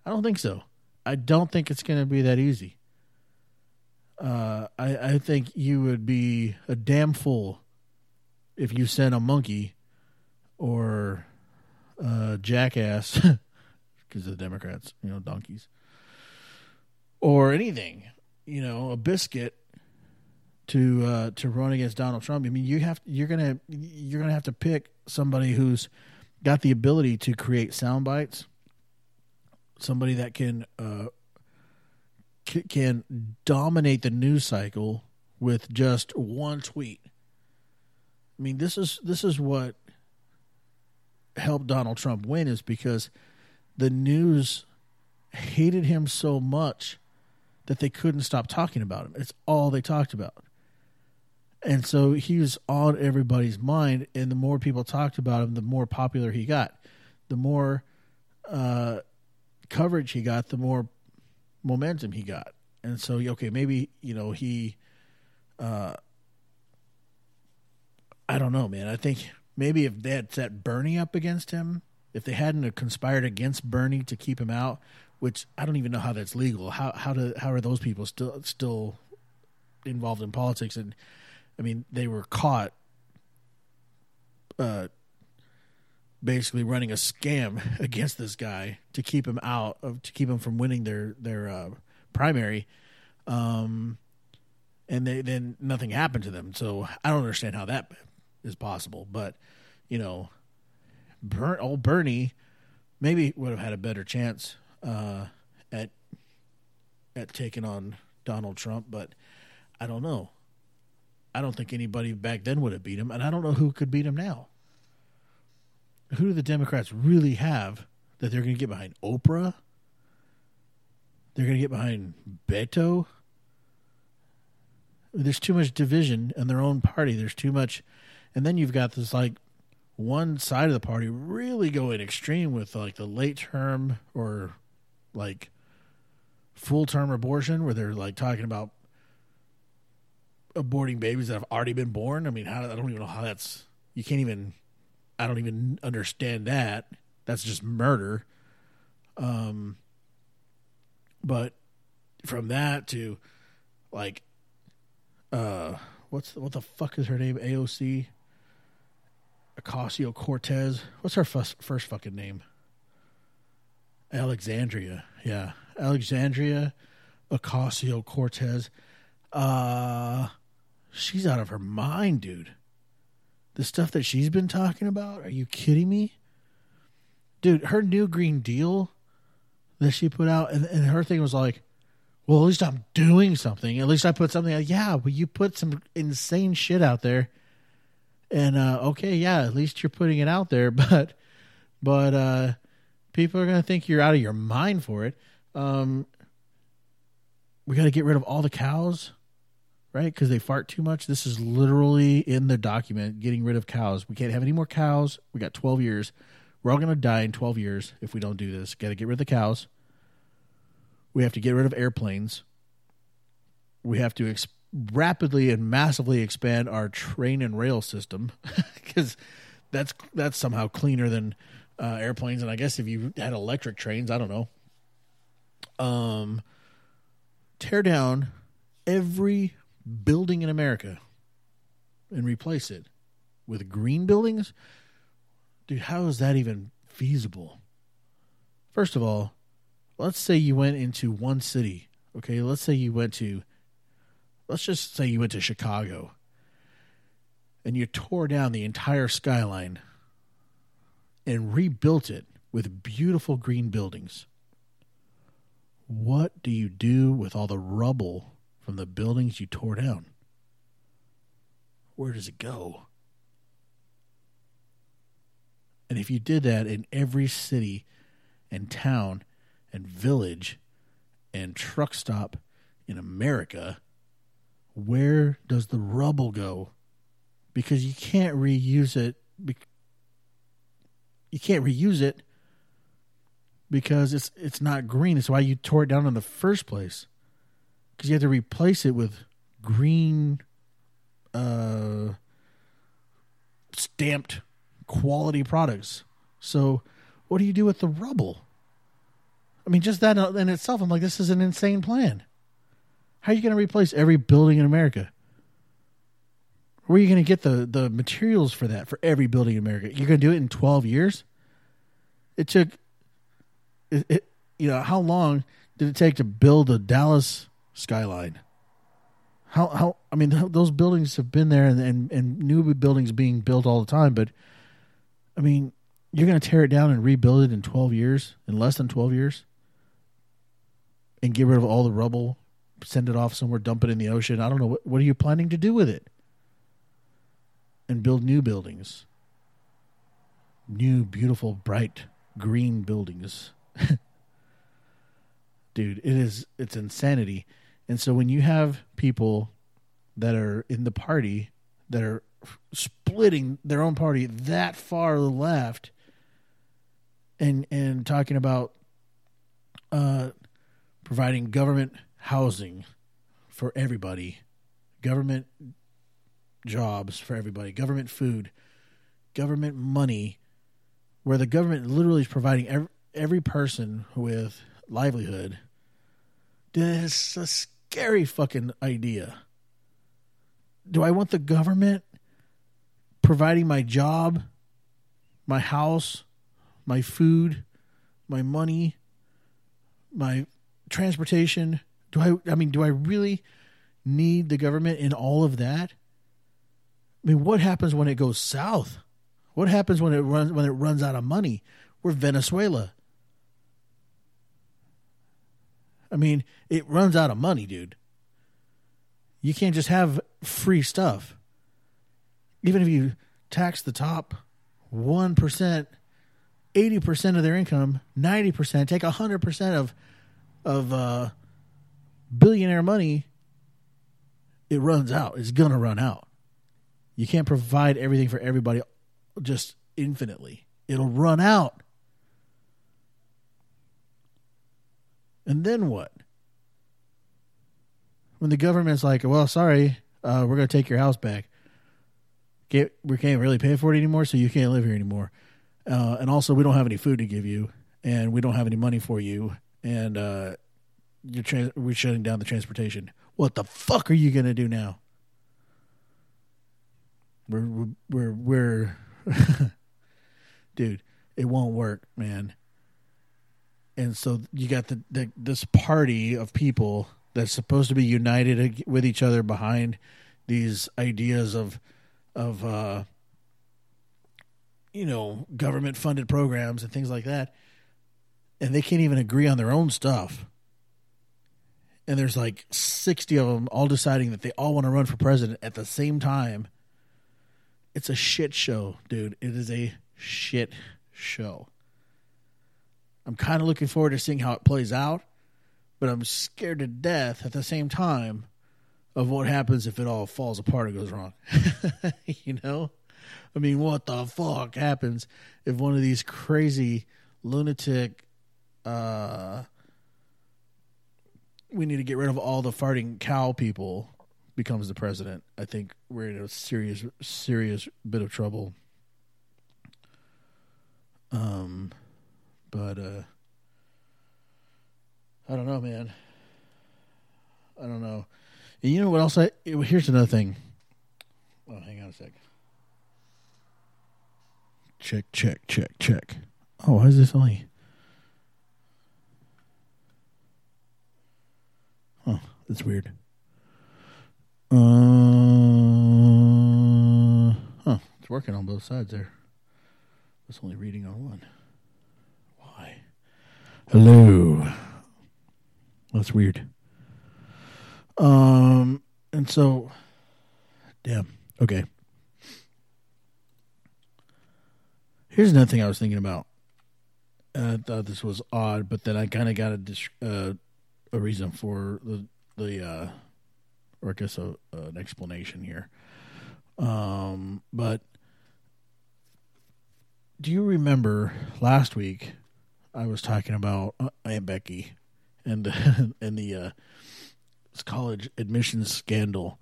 I don't think so. I don't think it's going to be that easy. Uh, I, I think you would be a damn fool if you sent a monkey or a jackass, because of the Democrats, you know, donkeys, or anything, you know, a biscuit to uh, to run against Donald Trump. I mean, you have you're gonna you're gonna have to pick somebody who's got the ability to create sound bites, somebody that can uh, c- can dominate the news cycle with just one tweet. I mean, this is this is what helped Donald Trump win is because the news hated him so much that they couldn't stop talking about him. It's all they talked about. And so he was on everybody's mind, and the more people talked about him, the more popular he got. The more uh, coverage he got, the more momentum he got. And so, okay, maybe you know he. Uh, I don't know, man. I think maybe if they had set Bernie up against him, if they hadn't conspired against Bernie to keep him out, which I don't even know how that's legal. How how do how are those people still still involved in politics and I mean, they were caught uh, basically running a scam against this guy to keep him out of to keep him from winning their their uh, primary. Um, and they, then nothing happened to them. So I don't understand how that is possible. But you know, Bern, old Bernie maybe would have had a better chance uh, at at taking on Donald Trump, but I don't know. I don't think anybody back then would have beat him, and I don't know who could beat him now. Who do the Democrats really have that they're going to get behind? Oprah? They're going to get behind Beto? There's too much division in their own party. There's too much. And then you've got this like one side of the party really going extreme with like the late term or like full term abortion where they're like talking about aborting babies that have already been born. I mean, how I don't even know how that's you can't even I don't even understand that. That's just murder. Um but from that to like uh what's what the fuck is her name? AOC Ocasio Cortez. What's her first, first fucking name? Alexandria. Yeah. Alexandria Ocasio Cortez. Uh, she's out of her mind, dude. The stuff that she's been talking about, are you kidding me? Dude, her new Green Deal that she put out, and, and her thing was like, well, at least I'm doing something. At least I put something out. Yeah, but you put some insane shit out there. And uh, okay, yeah, at least you're putting it out there, but but uh, people are gonna think you're out of your mind for it. Um, we got to get rid of all the cows, right? Because they fart too much. This is literally in the document. Getting rid of cows. We can't have any more cows. We got 12 years. We're all gonna die in 12 years if we don't do this. Got to get rid of the cows. We have to get rid of airplanes. We have to ex- rapidly and massively expand our train and rail system because that's that's somehow cleaner than uh, airplanes. And I guess if you had electric trains, I don't know. Um, tear down every building in America and replace it with green buildings. Dude, how is that even feasible? First of all, let's say you went into one city. Okay, let's say you went to let's just say you went to Chicago and you tore down the entire skyline and rebuilt it with beautiful green buildings. What do you do with all the rubble from the buildings you tore down? Where does it go? And if you did that in every city and town and village and truck stop in America, where does the rubble go? Because you can't reuse it. You can't reuse it because it's it's not green. It's why you tore it down in the first place. Because you have to replace it with green, uh, stamped quality products. So, what do you do with the rubble? I mean, just that in itself, I'm like, this is an insane plan. How are you going to replace every building in America? Where are you going to get the, the materials for that for every building in America? You're going to do it in 12 years? It took, it, it, you know, how long did it take to build the Dallas skyline? How, how, I mean, those buildings have been there and, and, and new buildings being built all the time, but I mean, you're going to tear it down and rebuild it in 12 years, in less than 12 years, and get rid of all the rubble send it off somewhere, dump it in the ocean. I don't know. What, what are you planning to do with it? And build new buildings. New, beautiful, bright, green buildings. Dude, it is, it's insanity. And so when you have people that are in the party that are splitting their own party that far left and and talking about uh providing government housing for everybody, government jobs for everybody, government food, government money, where the government literally is providing every, every person with livelihood. This is a scary fucking idea. Do I want the government providing my job, my house, my food, my money, my transportation, do I? I mean, do I really need the government in all of that? I mean, what happens when it goes south? What happens when it runs when it runs out of money? We're Venezuela. I mean, it runs out of money, dude. You can't just have free stuff. Even if you tax the top 1%, 80% of their income, 90%, take 100% of of uh, billionaire money, it runs out. It's going to run out. You can't provide everything for everybody just infinitely. It'll run out. And then what? When the government's like, well, sorry, uh, we're going to take your house back. Can't, we can't really pay for it anymore, so you can't live here anymore. Uh, and also, we don't have any food to give you, and we don't have any money for you, and uh, you're trans- we're shutting down the transportation. What the fuck are you gonna do now? We're we're we're, we're dude. It won't work, man. And so you got the, the this party of people that's supposed to be united with each other behind these ideas of of uh, you know government funded programs and things like that, and they can't even agree on their own stuff. And there's like sixty of them all deciding that they all want to run for president at the same time. It's a shit show, dude. It is a shit show. I'm kind of looking forward to seeing how it plays out, but I'm scared to death at the same time of what happens if it all falls apart or goes wrong. you know? I mean, what the fuck happens if one of these crazy lunatic uh we need to get rid of all the farting cow people becomes the president. I think we're in a serious serious bit of trouble. Um but uh I don't know, man. I don't know. And you know what else? I here's another thing. Oh, hang on a sec. Check, check, check, check. Oh, why is this only? Oh, that's weird. Uh, huh? It's working on both sides there. It's only reading on one. Why? Hello. That's weird. Um, and so, damn. Okay. Here's another thing I was thinking about. I thought this was odd, but then I kind of got a uh, a reason for the the uh, or I guess a, an explanation here. Um, but do you remember last week I was talking about uh, Aunt Becky and and the uh, college admissions scandal,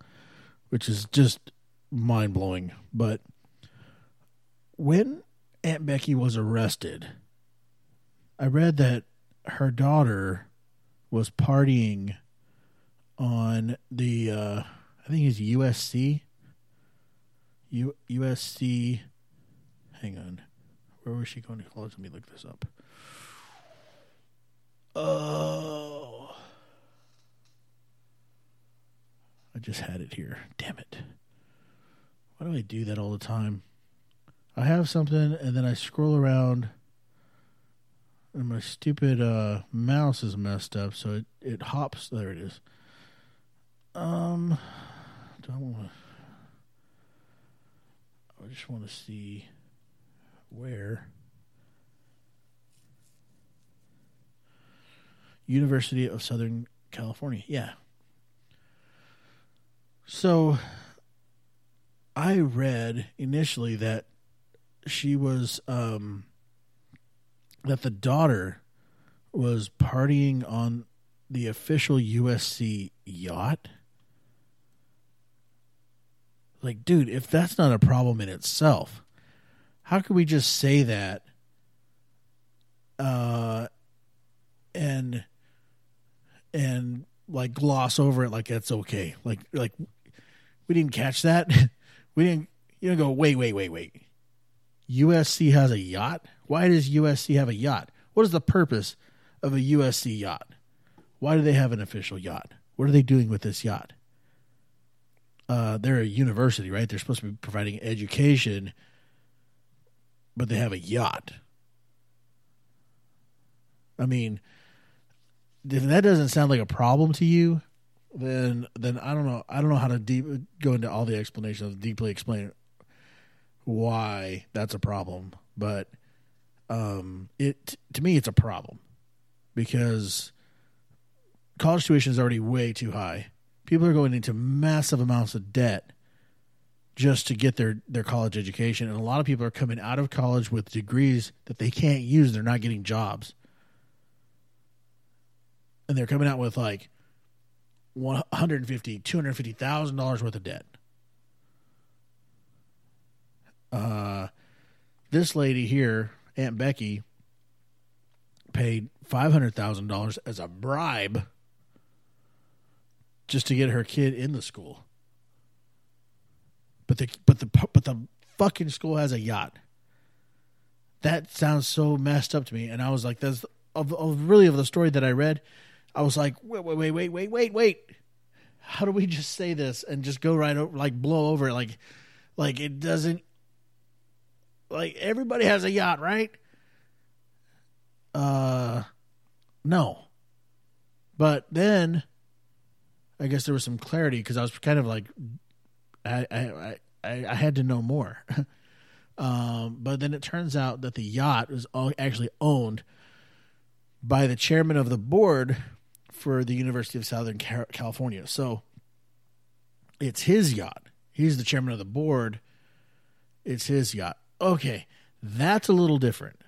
which is just mind blowing. But when Aunt Becky was arrested, I read that her daughter was partying on the uh, I think it's USC. U- USC. Hang on. Where was she going to college? Let me look this up. Oh. I just had it here. Damn it. Why do I do that all the time? I have something and then I scroll around and my stupid uh, mouse is messed up, so it, it hops. There it is. Um, do I want to? I just want to see where. University of Southern California. Yeah. So I read initially that she was um that the daughter was partying on the official USC yacht. Like, dude, if that's not a problem in itself, how could we just say that uh and and like gloss over it like that's okay. Like like we didn't catch that. we didn't you know go wait wait wait wait. USC has a yacht. Why does USC have a yacht? What is the purpose of a USC yacht? Why do they have an official yacht? What are they doing with this yacht? Uh, they're a university, right? They're supposed to be providing education, but they have a yacht. I mean, if that doesn't sound like a problem to you, then then I don't know. I don't know how to deep go into all the explanations, deeply explain why that's a problem. But um, it to me, it's a problem because college tuition is already way too high. People are going into massive amounts of debt just to get their their college education, and a lot of people are coming out of college with degrees that they can't use. They're not getting jobs. And they're coming out with like 150 250000 dollars worth of debt. Uh this lady here aunt becky paid $500000 as a bribe just to get her kid in the school but the but the but the fucking school has a yacht that sounds so messed up to me and i was like that's of, of really of the story that i read I was like, wait, wait, wait, wait, wait, wait, wait. How do we just say this and just go right over, like blow over it, like, like it doesn't, like everybody has a yacht, right? Uh, no. But then, I guess there was some clarity because I was kind of like, I, I, I, I had to know more. um, but then it turns out that the yacht was actually owned by the chairman of the board for the University of Southern California. So it's his yacht. He's the chairman of the board. It's his yacht. Okay, that's a little different.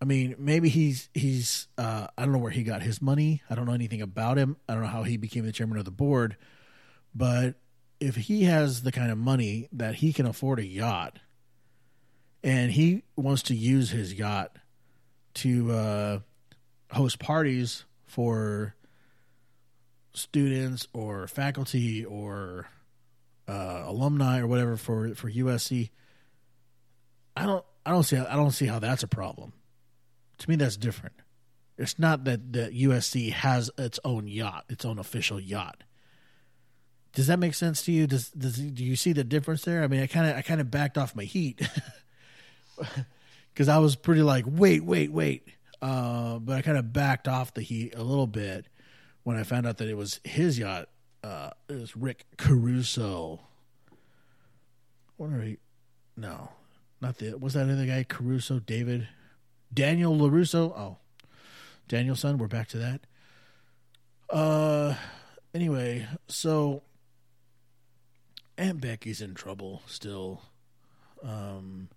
I mean, maybe he's he's uh, I don't know where he got his money. I don't know anything about him. I don't know how he became the chairman of the board. But if he has the kind of money that he can afford a yacht, and he wants to use his yacht to uh, host parties for students or faculty or uh, alumni or whatever for for USC. I don't I don't see I don't see how that's a problem. To me, that's different. It's not that the USC has its own yacht, its own official yacht. Does that make sense to you? Does does do you see the difference there? I mean, I kind of I kind of backed off my heat because I was pretty like, wait, wait, wait. Uh, but I kind of backed off the heat a little bit when I found out that it was his yacht. Uh, it was Rick Caruso. What are he? No, not the. Was that other guy Caruso? David, Daniel Larusso. Oh, Daniel-san. We're back to that. Uh, anyway, so Aunt Becky's in trouble still. Um,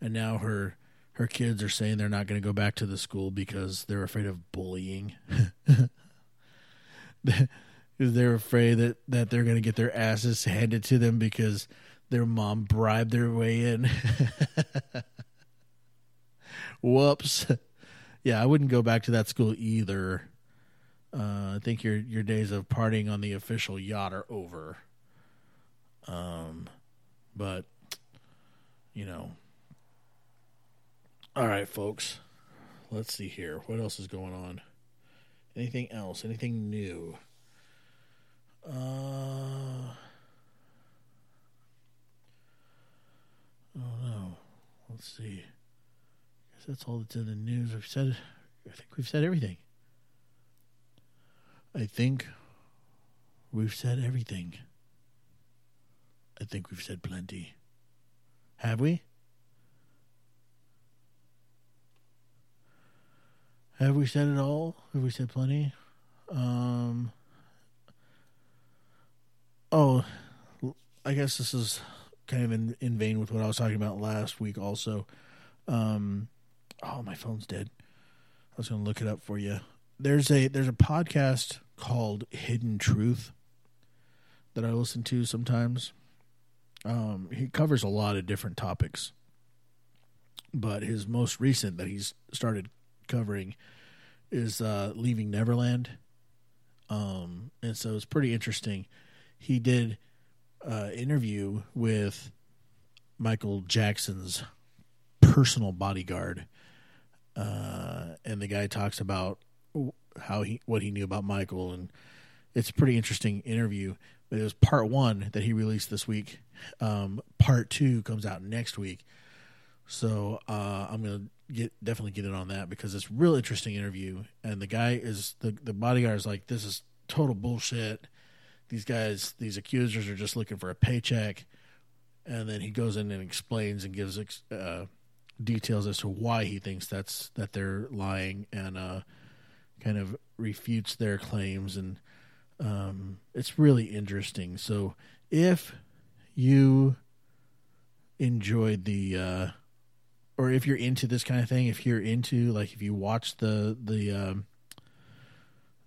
and now her her kids are saying they're not going to go back to the school because they're afraid of bullying. they're afraid that, that they're going to get their asses handed to them because their mom bribed their way in. Whoops. Yeah, I wouldn't go back to that school either. Uh, I think your your days of partying on the official yacht are over. Um, but you know, all right, folks. Let's see here. What else is going on? Anything else? Anything new? Uh, oh no. Let's see. That's all that's in the news. We've said. I think we've said everything. I think we've said everything. I think we've said plenty. Have we? Have we said it all? Have we said plenty? Um. Oh, I guess this is kind of in, in vein with what I was talking about last week. Also, um, oh, my phone's dead. I was going to look it up for you. There's a there's a podcast called Hidden Truth that I listen to sometimes. Um, he covers a lot of different topics, but his most recent that he's started covering is uh, Leaving Neverland. Um, and so it's pretty interesting. He did uh, interview with Michael Jackson's personal bodyguard, uh, and the guy talks about how he what he knew about Michael, and it's a pretty interesting interview. But it was part one that he released this week. Um, part two comes out next week. So uh, I'm gonna get definitely get in on that because it's a real interesting interview. And the guy is the the bodyguard is like, this is total bullshit. These guys, these accusers are just looking for a paycheck. And then he goes in and explains and gives uh, details as to why he thinks that's that they're lying and uh, kind of refutes their claims and um, it's really interesting. So if you enjoyed the uh, or if you're into this kind of thing, if you're into like if you watch the the um,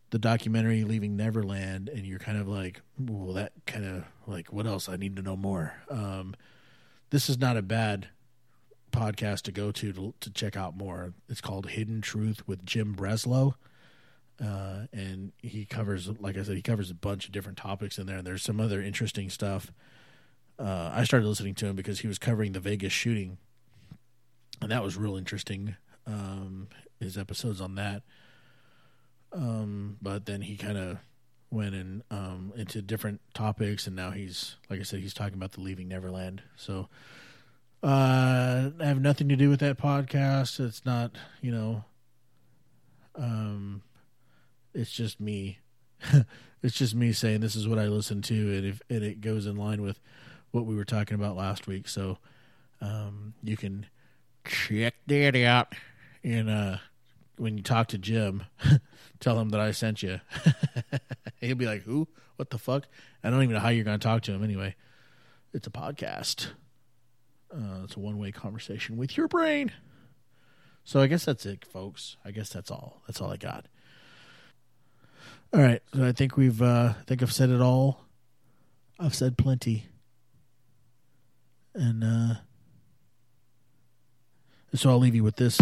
the documentary Leaving Neverland and you're kind of like, well, that kind of like what else? I need to know more. Um, this is not a bad podcast to go to, to to check out more. It's called Hidden Truth with Jim Breslo. Uh, and he covers, like I said, he covers a bunch of different topics in there. And there's some other interesting stuff. Uh, I started listening to him because he was covering the Vegas shooting and that was real interesting. Um, his episodes on that. Um, but then he kind of went in um, into different topics, and now he's like I said, he's talking about the Leaving Neverland. So uh, I have nothing to do with that podcast. It's not, you know, um, it's just me. it's just me saying this is what I listen to, and if and it goes in line with what we were talking about last week. So um, you can check that out. And uh, when you talk to Jim, tell him that I sent you. He'll be like, "Who? What the fuck?" I don't even know how you're going to talk to him anyway. It's a podcast. Uh, it's a one-way conversation with your brain. So I guess that's it, folks. I guess that's all. That's all I got. All right. So I think we've. Uh, I think I've said it all. I've said plenty. And uh, so I'll leave you with this.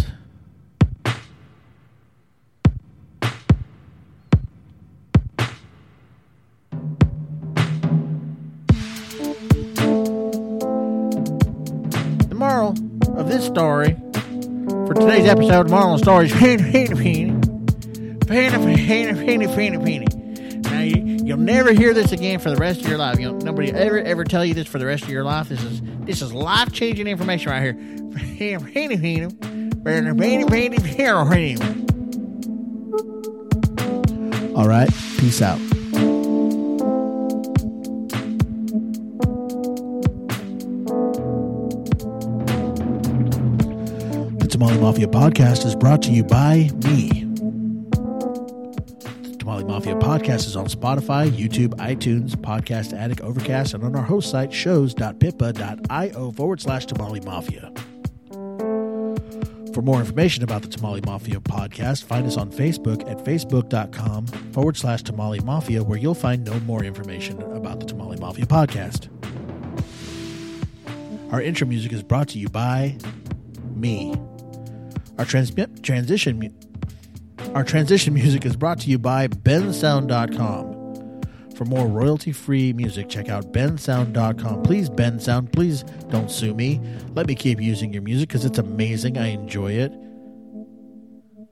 Story for today's episode, of the story is peeny, peeny, peeny. Peeny, peeny, peeny, peeny, peeny. Now, you, you'll never hear this again for the rest of your life. You'll, nobody ever, ever tell you this for the rest of your life. This is this is life changing information right here. Peeny, peeny. Peeny, peeny, peeny, peeny, peeny. All right. Peace out. Tamale Mafia podcast is brought to you by me. The Tamale Mafia podcast is on Spotify, YouTube, iTunes, Podcast Addict, Overcast, and on our host site, shows.pippa.io forward slash Tamale Mafia. For more information about the Tamale Mafia podcast, find us on Facebook at facebook.com forward slash Tamale Mafia, where you'll find no more information about the Tamale Mafia podcast. Our intro music is brought to you by me. Our transition mu- our transition music is brought to you by bensound.com. For more royalty-free music, check out bensound.com. Please bensound, please don't sue me. Let me keep using your music cuz it's amazing. I enjoy it.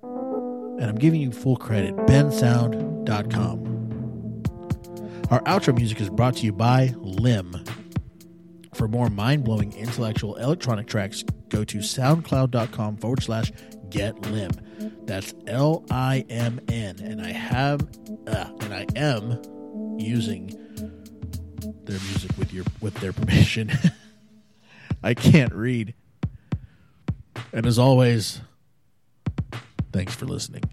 And I'm giving you full credit. bensound.com. Our outro music is brought to you by Limn. For more mind blowing intellectual electronic tracks, go to soundcloud.com forward slash get limn. That's L I M N. And I have, uh, and I am using their music with your with their permission. I can't read. And as always, thanks for listening.